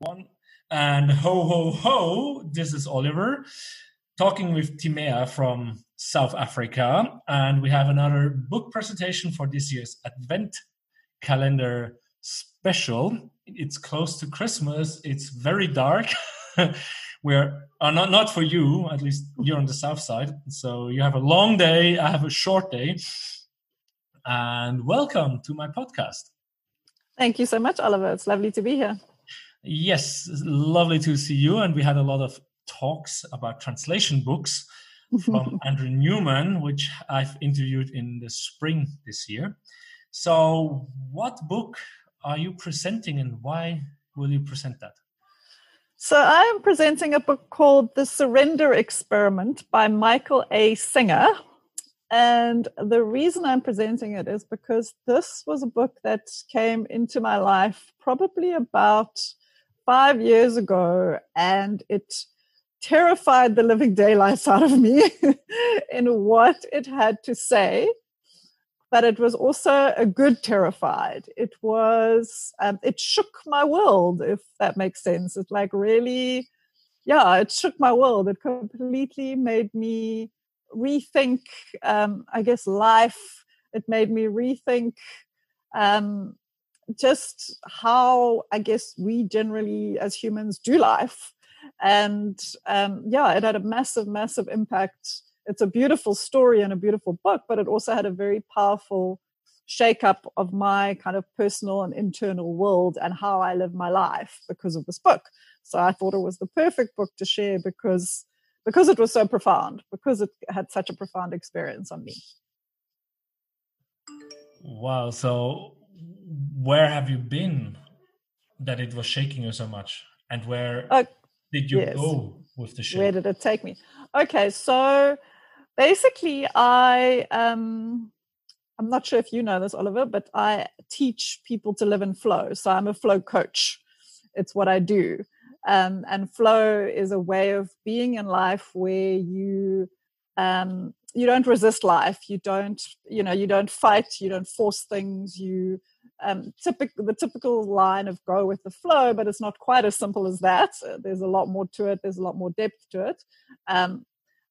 one. And ho, ho, ho, this is Oliver talking with Timea from South Africa. And we have another book presentation for this year's Advent calendar special. It's close to Christmas, it's very dark. We're uh, not, not for you, at least you're on the south side. So you have a long day, I have a short day. And welcome to my podcast. Thank you so much, Oliver. It's lovely to be here. Yes, lovely to see you. And we had a lot of talks about translation books from Andrew Newman, which I've interviewed in the spring this year. So, what book are you presenting and why will you present that? So, I am presenting a book called The Surrender Experiment by Michael A. Singer. And the reason I'm presenting it is because this was a book that came into my life probably about five years ago, and it terrified the living daylights out of me in what it had to say. But it was also a good terrified. It was, um, it shook my world, if that makes sense. It like really, yeah, it shook my world. It completely made me rethink, um, I guess, life. It made me rethink um, just how I guess we generally as humans do life. And um, yeah, it had a massive, massive impact. It's a beautiful story and a beautiful book, but it also had a very powerful shake-up of my kind of personal and internal world and how I live my life because of this book. So I thought it was the perfect book to share because because it was so profound, because it had such a profound experience on me. Wow. So where have you been that it was shaking you so much? And where uh, did you yes. go with the shake? Where did it take me? Okay, so basically I um I'm not sure if you know this, Oliver, but I teach people to live in flow. So I'm a flow coach. It's what I do. Um, and flow is a way of being in life where you um, you don't resist life. You don't, you know, you don't fight. You don't force things. You um, typical the typical line of go with the flow, but it's not quite as simple as that. Uh, there's a lot more to it. There's a lot more depth to it. Um,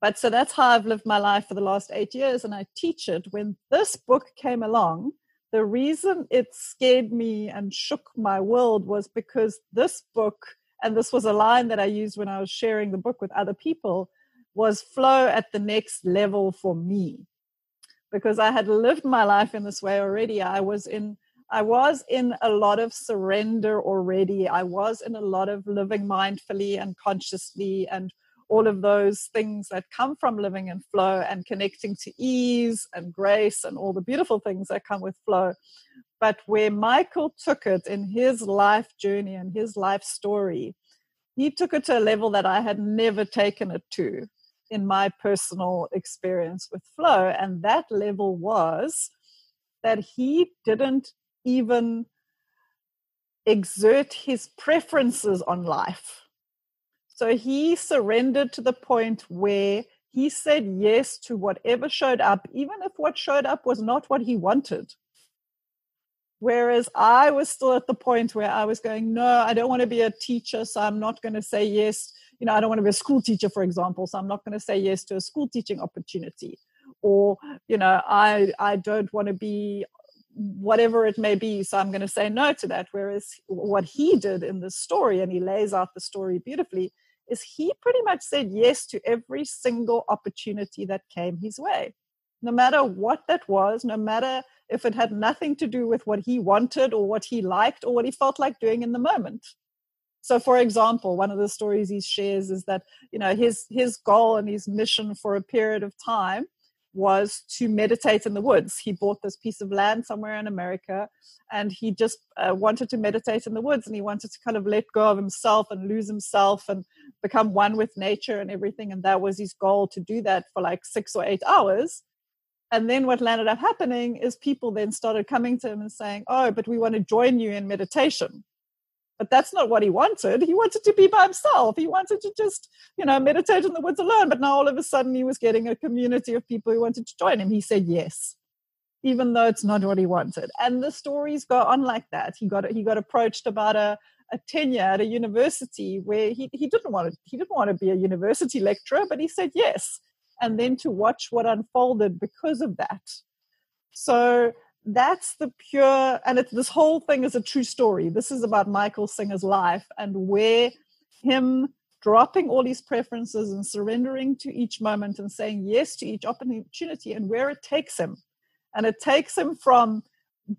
but so that's how I've lived my life for the last eight years, and I teach it. When this book came along, the reason it scared me and shook my world was because this book, and this was a line that I used when I was sharing the book with other people, was flow at the next level for me. Because I had lived my life in this way already. I was in I was in a lot of surrender already. I was in a lot of living mindfully and consciously and all of those things that come from living in flow and connecting to ease and grace and all the beautiful things that come with flow. But where Michael took it in his life journey and his life story, he took it to a level that I had never taken it to in my personal experience with flow. And that level was that he didn't even exert his preferences on life. So he surrendered to the point where he said yes to whatever showed up, even if what showed up was not what he wanted. Whereas I was still at the point where I was going, no, I don't want to be a teacher, so I'm not going to say yes. You know, I don't want to be a school teacher, for example, so I'm not going to say yes to a school teaching opportunity. Or, you know, I I don't want to be whatever it may be. So I'm going to say no to that. Whereas what he did in this story, and he lays out the story beautifully, is he pretty much said yes to every single opportunity that came his way. No matter what that was, no matter if it had nothing to do with what he wanted or what he liked or what he felt like doing in the moment. So, for example, one of the stories he shares is that you know his his goal and his mission for a period of time was to meditate in the woods. He bought this piece of land somewhere in America and he just uh, wanted to meditate in the woods and he wanted to kind of let go of himself and lose himself and become one with nature and everything. And that was his goal to do that for like six or eight hours. And then what landed up happening is people then started coming to him and saying, Oh, but we want to join you in meditation. But that's not what he wanted. He wanted to be by himself. He wanted to just, you know, meditate in the woods alone. But now all of a sudden he was getting a community of people who wanted to join him. He said yes, even though it's not what he wanted. And the stories go on like that. He got he got approached about a a tenure at a university where he, he didn't want to he didn't want to be a university lecturer, but he said yes. And then to watch what unfolded because of that. So that's the pure and it's this whole thing is a true story. This is about Michael Singer's life and where him dropping all his preferences and surrendering to each moment and saying yes to each opportunity and where it takes him. And it takes him from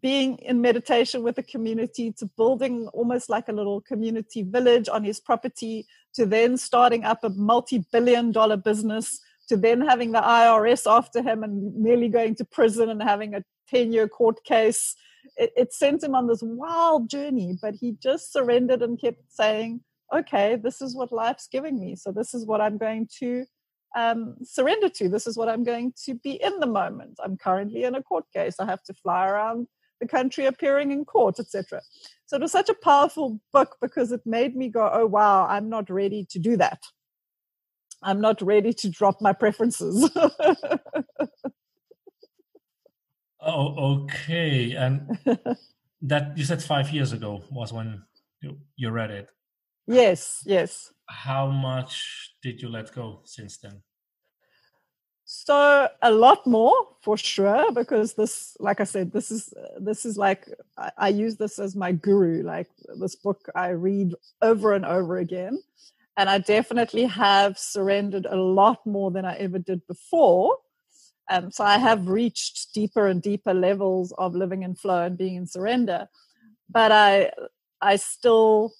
being in meditation with the community to building almost like a little community village on his property to then starting up a multi-billion dollar business to then having the IRS after him and nearly going to prison and having a 10 year court case. It, it sent him on this wild journey, but he just surrendered and kept saying, okay, this is what life's giving me. So this is what I'm going to um, surrender to. This is what I'm going to be in the moment. I'm currently in a court case. I have to fly around the country appearing in court, etc. So it was such a powerful book because it made me go, oh, wow, I'm not ready to do that. I'm not ready to drop my preferences. oh, okay. And that you said five years ago was when you, you read it. Yes, yes. How much did you let go since then? So a lot more for sure, because this, like I said, this is this is like I, I use this as my guru. Like this book, I read over and over again, and I definitely have surrendered a lot more than I ever did before. Um, so I have reached deeper and deeper levels of living in flow and being in surrender, but I I still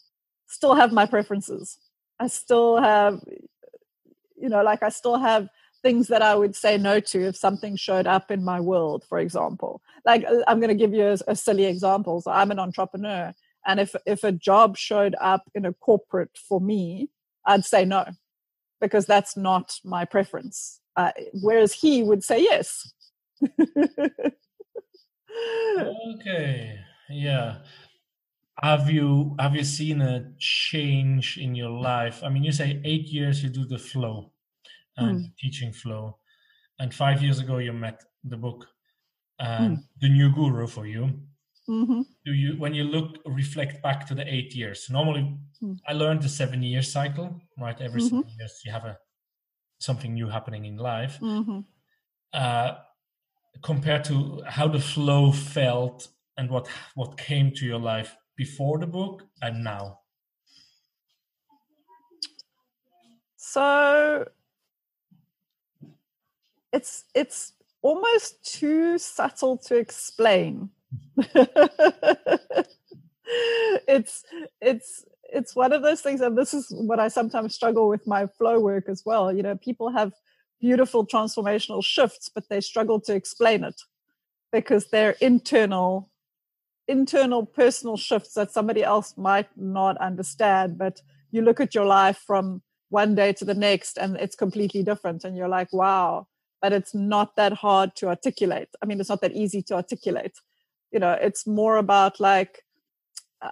still have my preferences. I still have, you know, like I still have things that I would say no to if something showed up in my world, for example. Like uh, I'm going to give you a, a silly example. So I'm an entrepreneur, and if if a job showed up in a corporate for me, I'd say no, because that's not my preference. Uh, whereas he would say yes. okay. Yeah have you have you seen a change in your life i mean you say eight years you do the flow and mm. teaching flow and five years ago you met the book and mm. the new guru for you mm-hmm. do you when you look reflect back to the eight years normally mm. i learned the seven year cycle right every mm-hmm. seven years you have a something new happening in life mm-hmm. uh, compared to how the flow felt and what what came to your life before the book and now? So it's it's almost too subtle to explain. it's it's it's one of those things and this is what i sometimes struggle with my flow work as well. You know people have beautiful transformational shifts but they struggle to explain it because they're internal internal personal shifts that somebody else might not understand. But you look at your life from one day to the next and it's completely different and you're like wow. But it's not that hard to articulate. I mean it's not that easy to articulate you know it's more about like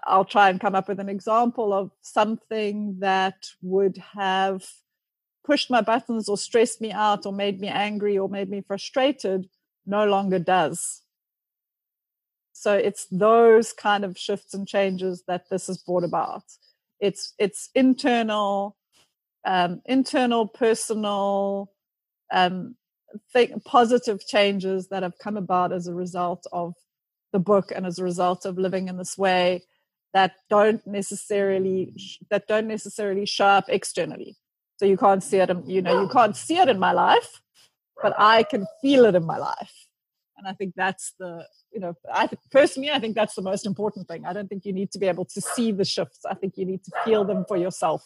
i'll try and come up with an example of something that would have pushed my buttons or stressed me out or made me angry or made me frustrated no longer does so it's those kind of shifts and changes that this has brought about. It's it's internal, um, internal, personal, um, think, positive changes that have come about as a result of the book and as a result of living in this way that don't necessarily that don't necessarily show up externally. So you can't see it, in, you know, you can't see it in my life, but I can feel it in my life. And i think that's the you know i personally i think that's the most important thing. I don't think you need to be able to see the shifts. I think you need to feel them for yourself.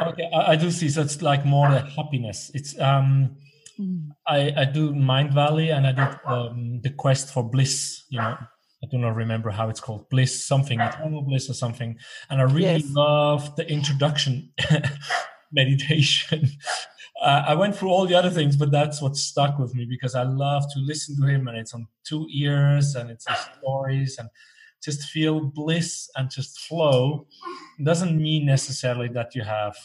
Okay i, I do see so it's like more the happiness. It's um mm. I, I do Mindvalley and I did um, the quest for bliss. You know, I do not remember how it's called, bliss something, eternal bliss or something. And I really yes. love the introduction meditation uh, I went through all the other things, but that's what stuck with me because I love to listen to him, and it's on two ears, and it's his stories, and just feel bliss and just flow. It doesn't mean necessarily that you have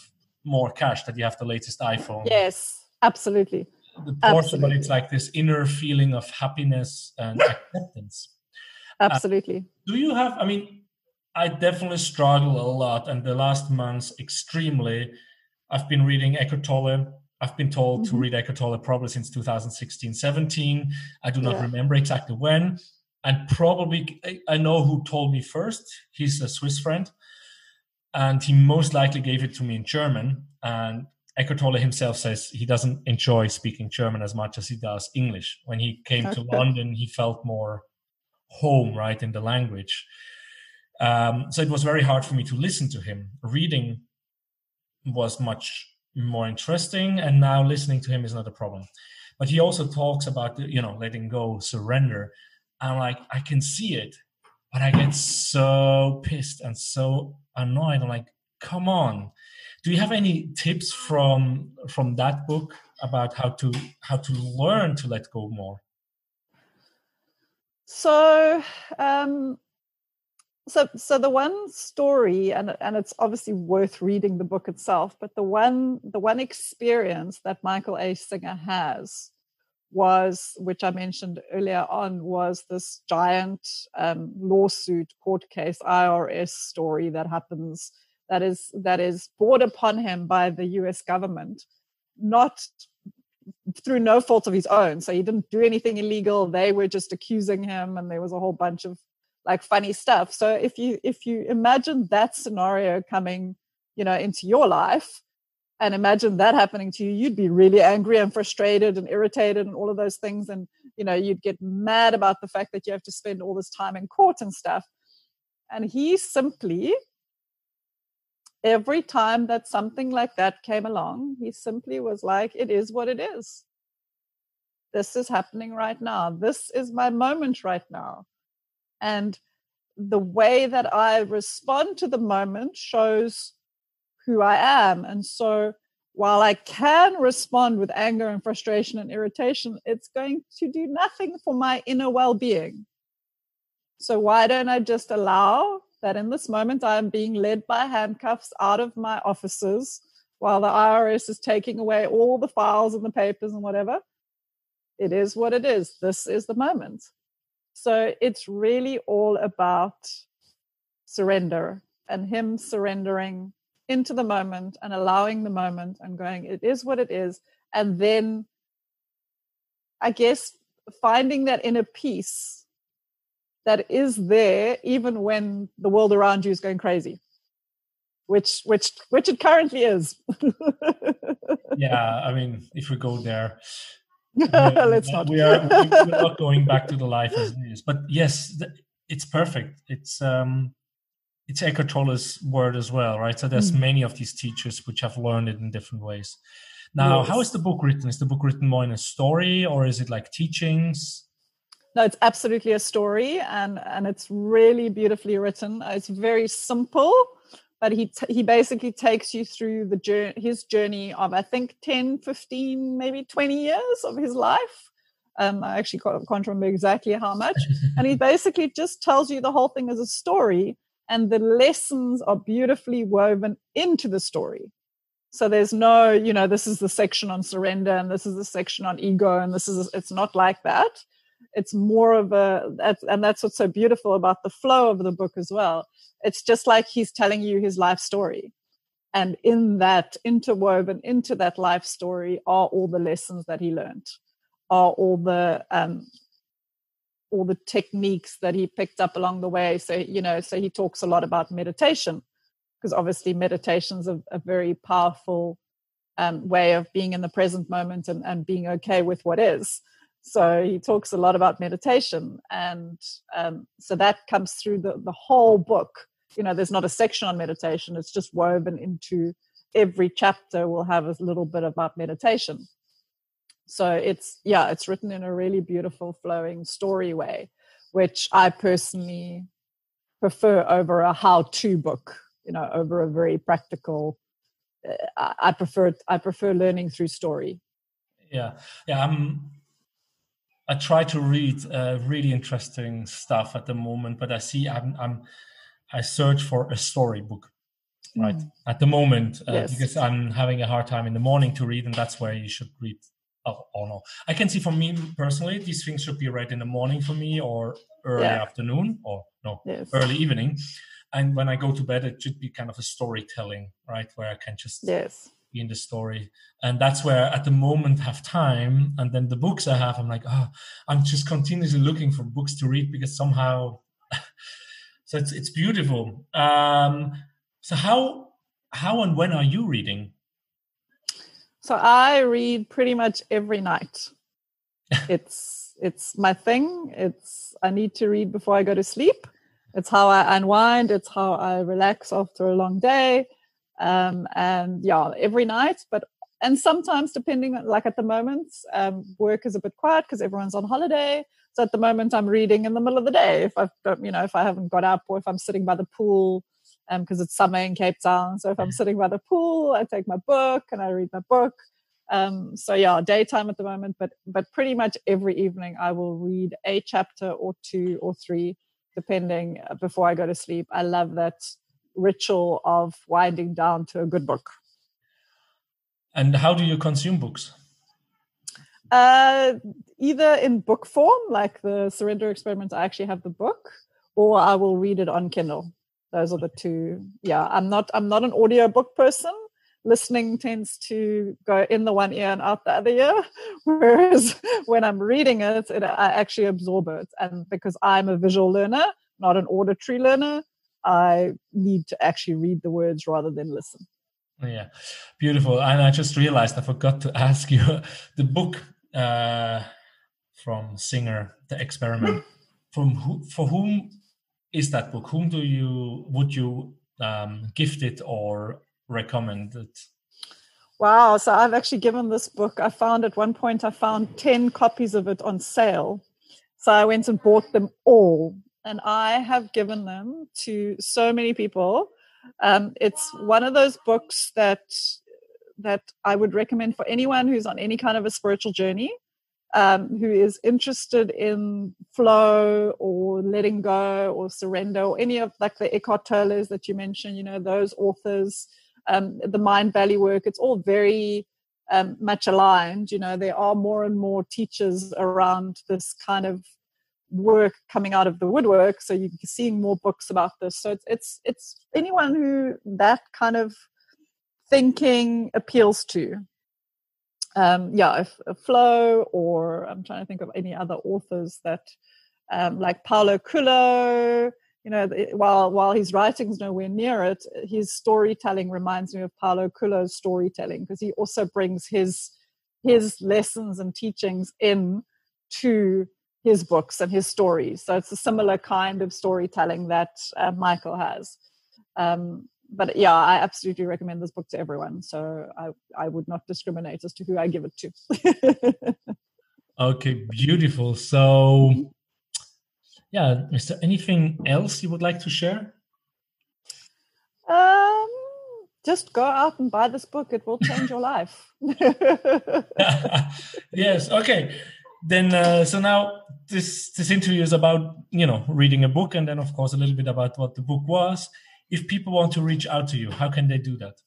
more cash, that you have the latest iPhone. Yes, absolutely. The portion, but it's like this inner feeling of happiness and acceptance. Absolutely. Uh, do you have? I mean, I definitely struggle a lot, and the last months extremely. I've been reading Eckhart Tolle. I've been told mm-hmm. to read Eckhart Tolle probably since 2016, 17. I do not yeah. remember exactly when. And probably, I know who told me first. He's a Swiss friend. And he most likely gave it to me in German. And Eckhart Tolle himself says he doesn't enjoy speaking German as much as he does English. When he came okay. to London, he felt more home, right, in the language. Um, so it was very hard for me to listen to him. Reading was much more interesting, and now listening to him is not a problem. But he also talks about you know letting go, surrender. I'm like, I can see it, but I get so pissed and so annoyed. I'm like, come on. Do you have any tips from from that book about how to how to learn to let go more? So um so so the one story and and it's obviously worth reading the book itself but the one the one experience that michael a singer has was which i mentioned earlier on was this giant um, lawsuit court case irs story that happens that is that is brought upon him by the us government not through no fault of his own. So he didn't do anything illegal. They were just accusing him and there was a whole bunch of like funny stuff. So if you if you imagine that scenario coming you know into your life and imagine that happening to you you'd be really angry and frustrated and irritated and all of those things. And you know you'd get mad about the fact that you have to spend all this time in court and stuff. And he simply every time that something like that came along he simply was like it is what it is this is happening right now this is my moment right now and the way that I respond to the moment shows who I am. And so while I can respond with anger and frustration and irritation, it's going to do nothing for my inner well being. So why don't I just allow that in this moment I'm being led by handcuffs out of my offices while the IRS is taking away all the files and the papers and whatever? It is what it is. This is the moment. So it's really all about surrender and him surrendering into the moment and allowing the moment and going, it is what it is. And then I guess finding that inner peace that is there even when the world around you is going crazy which which which it currently is yeah i mean if we go there Let's not. We are we're not going back to the life as it is. But yes, it's perfect. It's um, it's Eckhart Tolle's word as well, right? So there's mm. many of these teachers which have learned it in different ways. Now, yes. how is the book written? Is the book written more in a story, or is it like teachings? No, it's absolutely a story, and and it's really beautifully written. It's very simple but he t- he basically takes you through the journey his journey of i think 10 15 maybe 20 years of his life. Um, i actually can't, can't remember exactly how much. And he basically just tells you the whole thing as a story and the lessons are beautifully woven into the story. So there's no you know this is the section on surrender and this is the section on ego and this is it's not like that it's more of a and that's what's so beautiful about the flow of the book as well. It's just like he's telling you his life story. And in that interwoven into that life story are all the lessons that he learned are all the um all the techniques that he picked up along the way. So you know so he talks a lot about meditation because obviously meditation is a, a very powerful um, way of being in the present moment and, and being okay with what is so he talks a lot about meditation and um, so that comes through the, the whole book. You know there's not a section on meditation. It's just woven into every chapter will have a little bit about meditation. So it's yeah it's written in a really beautiful flowing story way which i personally prefer over a how-to book you know over a very practical uh, i prefer i prefer learning through story. Yeah. Yeah i'm I try to read uh, really interesting stuff at the moment, but I see I'm, I'm I search for a storybook right mm. at the moment uh, yes. because I'm having a hard time in the morning to read, and that's where you should read. Oh, oh, no, I can see for me personally, these things should be read in the morning for me or early yeah. afternoon or no yes. early evening. and when I go to bed, it should be kind of a storytelling, right, where I can just yes be in the story, and that's where at the moment have time, and then the books I have, I'm like, oh, I'm just continuously looking for books to read because somehow, so it's it's beautiful. Um, so how how and when are you reading? So I read pretty much every night. it's it's my thing. It's I need to read before I go to sleep. It's how I unwind. It's how I relax after a long day. Um, and yeah, every night. But and sometimes depending like at the moment, um, work is a bit quiet because everyone's on holiday. So at the moment, I'm reading in the middle of the day if I've you know if I haven't got up or if I'm sitting by the pool because um, it's summer in Cape Town. So if I'm sitting by the pool, I take my book and I read my book. Um, so yeah, daytime at the moment, but but pretty much every evening I will read a chapter or two or three, depending uh, before I go to sleep. I love that ritual of winding down to a good book. And how do you consume books? Uh, either in book form, like the Surrender Experiments, I actually have the book, or I will read it on Kindle. Those are the two. Yeah, I'm not. I'm not an audiobook person listening tends to go in the one ear and out the other ear whereas when i'm reading it, it, i actually absorb it and because i'm a visual learner not an auditory learner i need to actually read the words rather than listen yeah beautiful and i just realized i forgot to ask you the book uh, from singer the experiment from who, for whom is that book whom do you would you um, gift it or recommended? Wow. So I've actually given this book, I found at one point, I found 10 copies of it on sale. So I went and bought them all. And I have given them to so many people. Um, it's one of those books that that I would recommend for anyone who's on any kind of a spiritual journey, um, who is interested in flow or letting go or surrender or any of like the Eckhart Tolles that you mentioned, you know, those authors um, the Mindvalley work, it's all very um, much aligned. You know, there are more and more teachers around this kind of work coming out of the woodwork. So you're seeing more books about this. So it's it's it's anyone who that kind of thinking appeals to. Um, yeah, if, if Flow, or I'm trying to think of any other authors that, um, like Paulo Coelho, you know, while while his writing's nowhere near it, his storytelling reminds me of Paulo Coelho's storytelling because he also brings his his lessons and teachings in to his books and his stories. So it's a similar kind of storytelling that uh, Michael has. Um, but yeah, I absolutely recommend this book to everyone. So I, I would not discriminate as to who I give it to. okay, beautiful. So yeah, is there anything else you would like to share? Um, just go out and buy this book. It will change your life. yes. Okay. Then, uh, so now this this interview is about you know reading a book, and then of course a little bit about what the book was. If people want to reach out to you, how can they do that?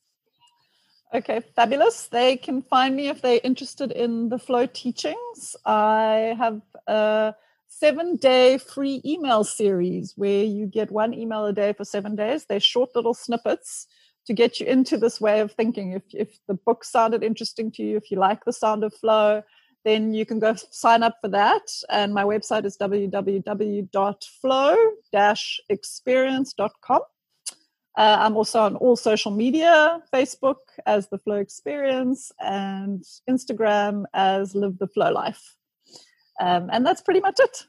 Okay, fabulous. They can find me if they're interested in the flow teachings. I have. a seven day free email series where you get one email a day for seven days. They're short little snippets to get you into this way of thinking. If, if the book sounded interesting to you, if you like the sound of flow, then you can go sign up for that. And my website is www.flow-experience.com. Uh, I'm also on all social media Facebook as The Flow Experience and Instagram as Live the Flow Life. Um, and that's pretty much it.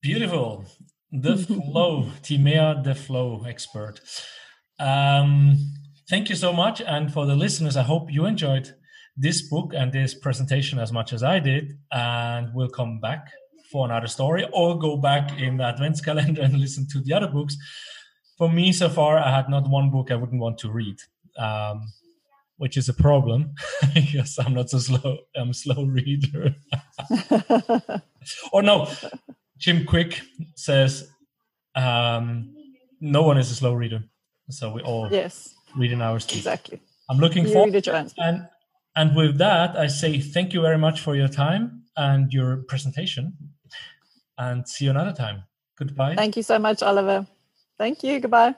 Beautiful. The flow, Timea, the flow expert. Um, thank you so much. And for the listeners, I hope you enjoyed this book and this presentation as much as I did. And we'll come back for another story or go back in the advent calendar and listen to the other books. For me, so far, I had not one book I wouldn't want to read. Um, which is a problem because I'm not so slow. I'm a slow reader. or no, Jim Kwik says um, no one is a slow reader, so we all yes read in our speed. Exactly. I'm looking you forward. And and with that, I say thank you very much for your time and your presentation, and see you another time. Goodbye. Thank you so much, Oliver. Thank you. Goodbye.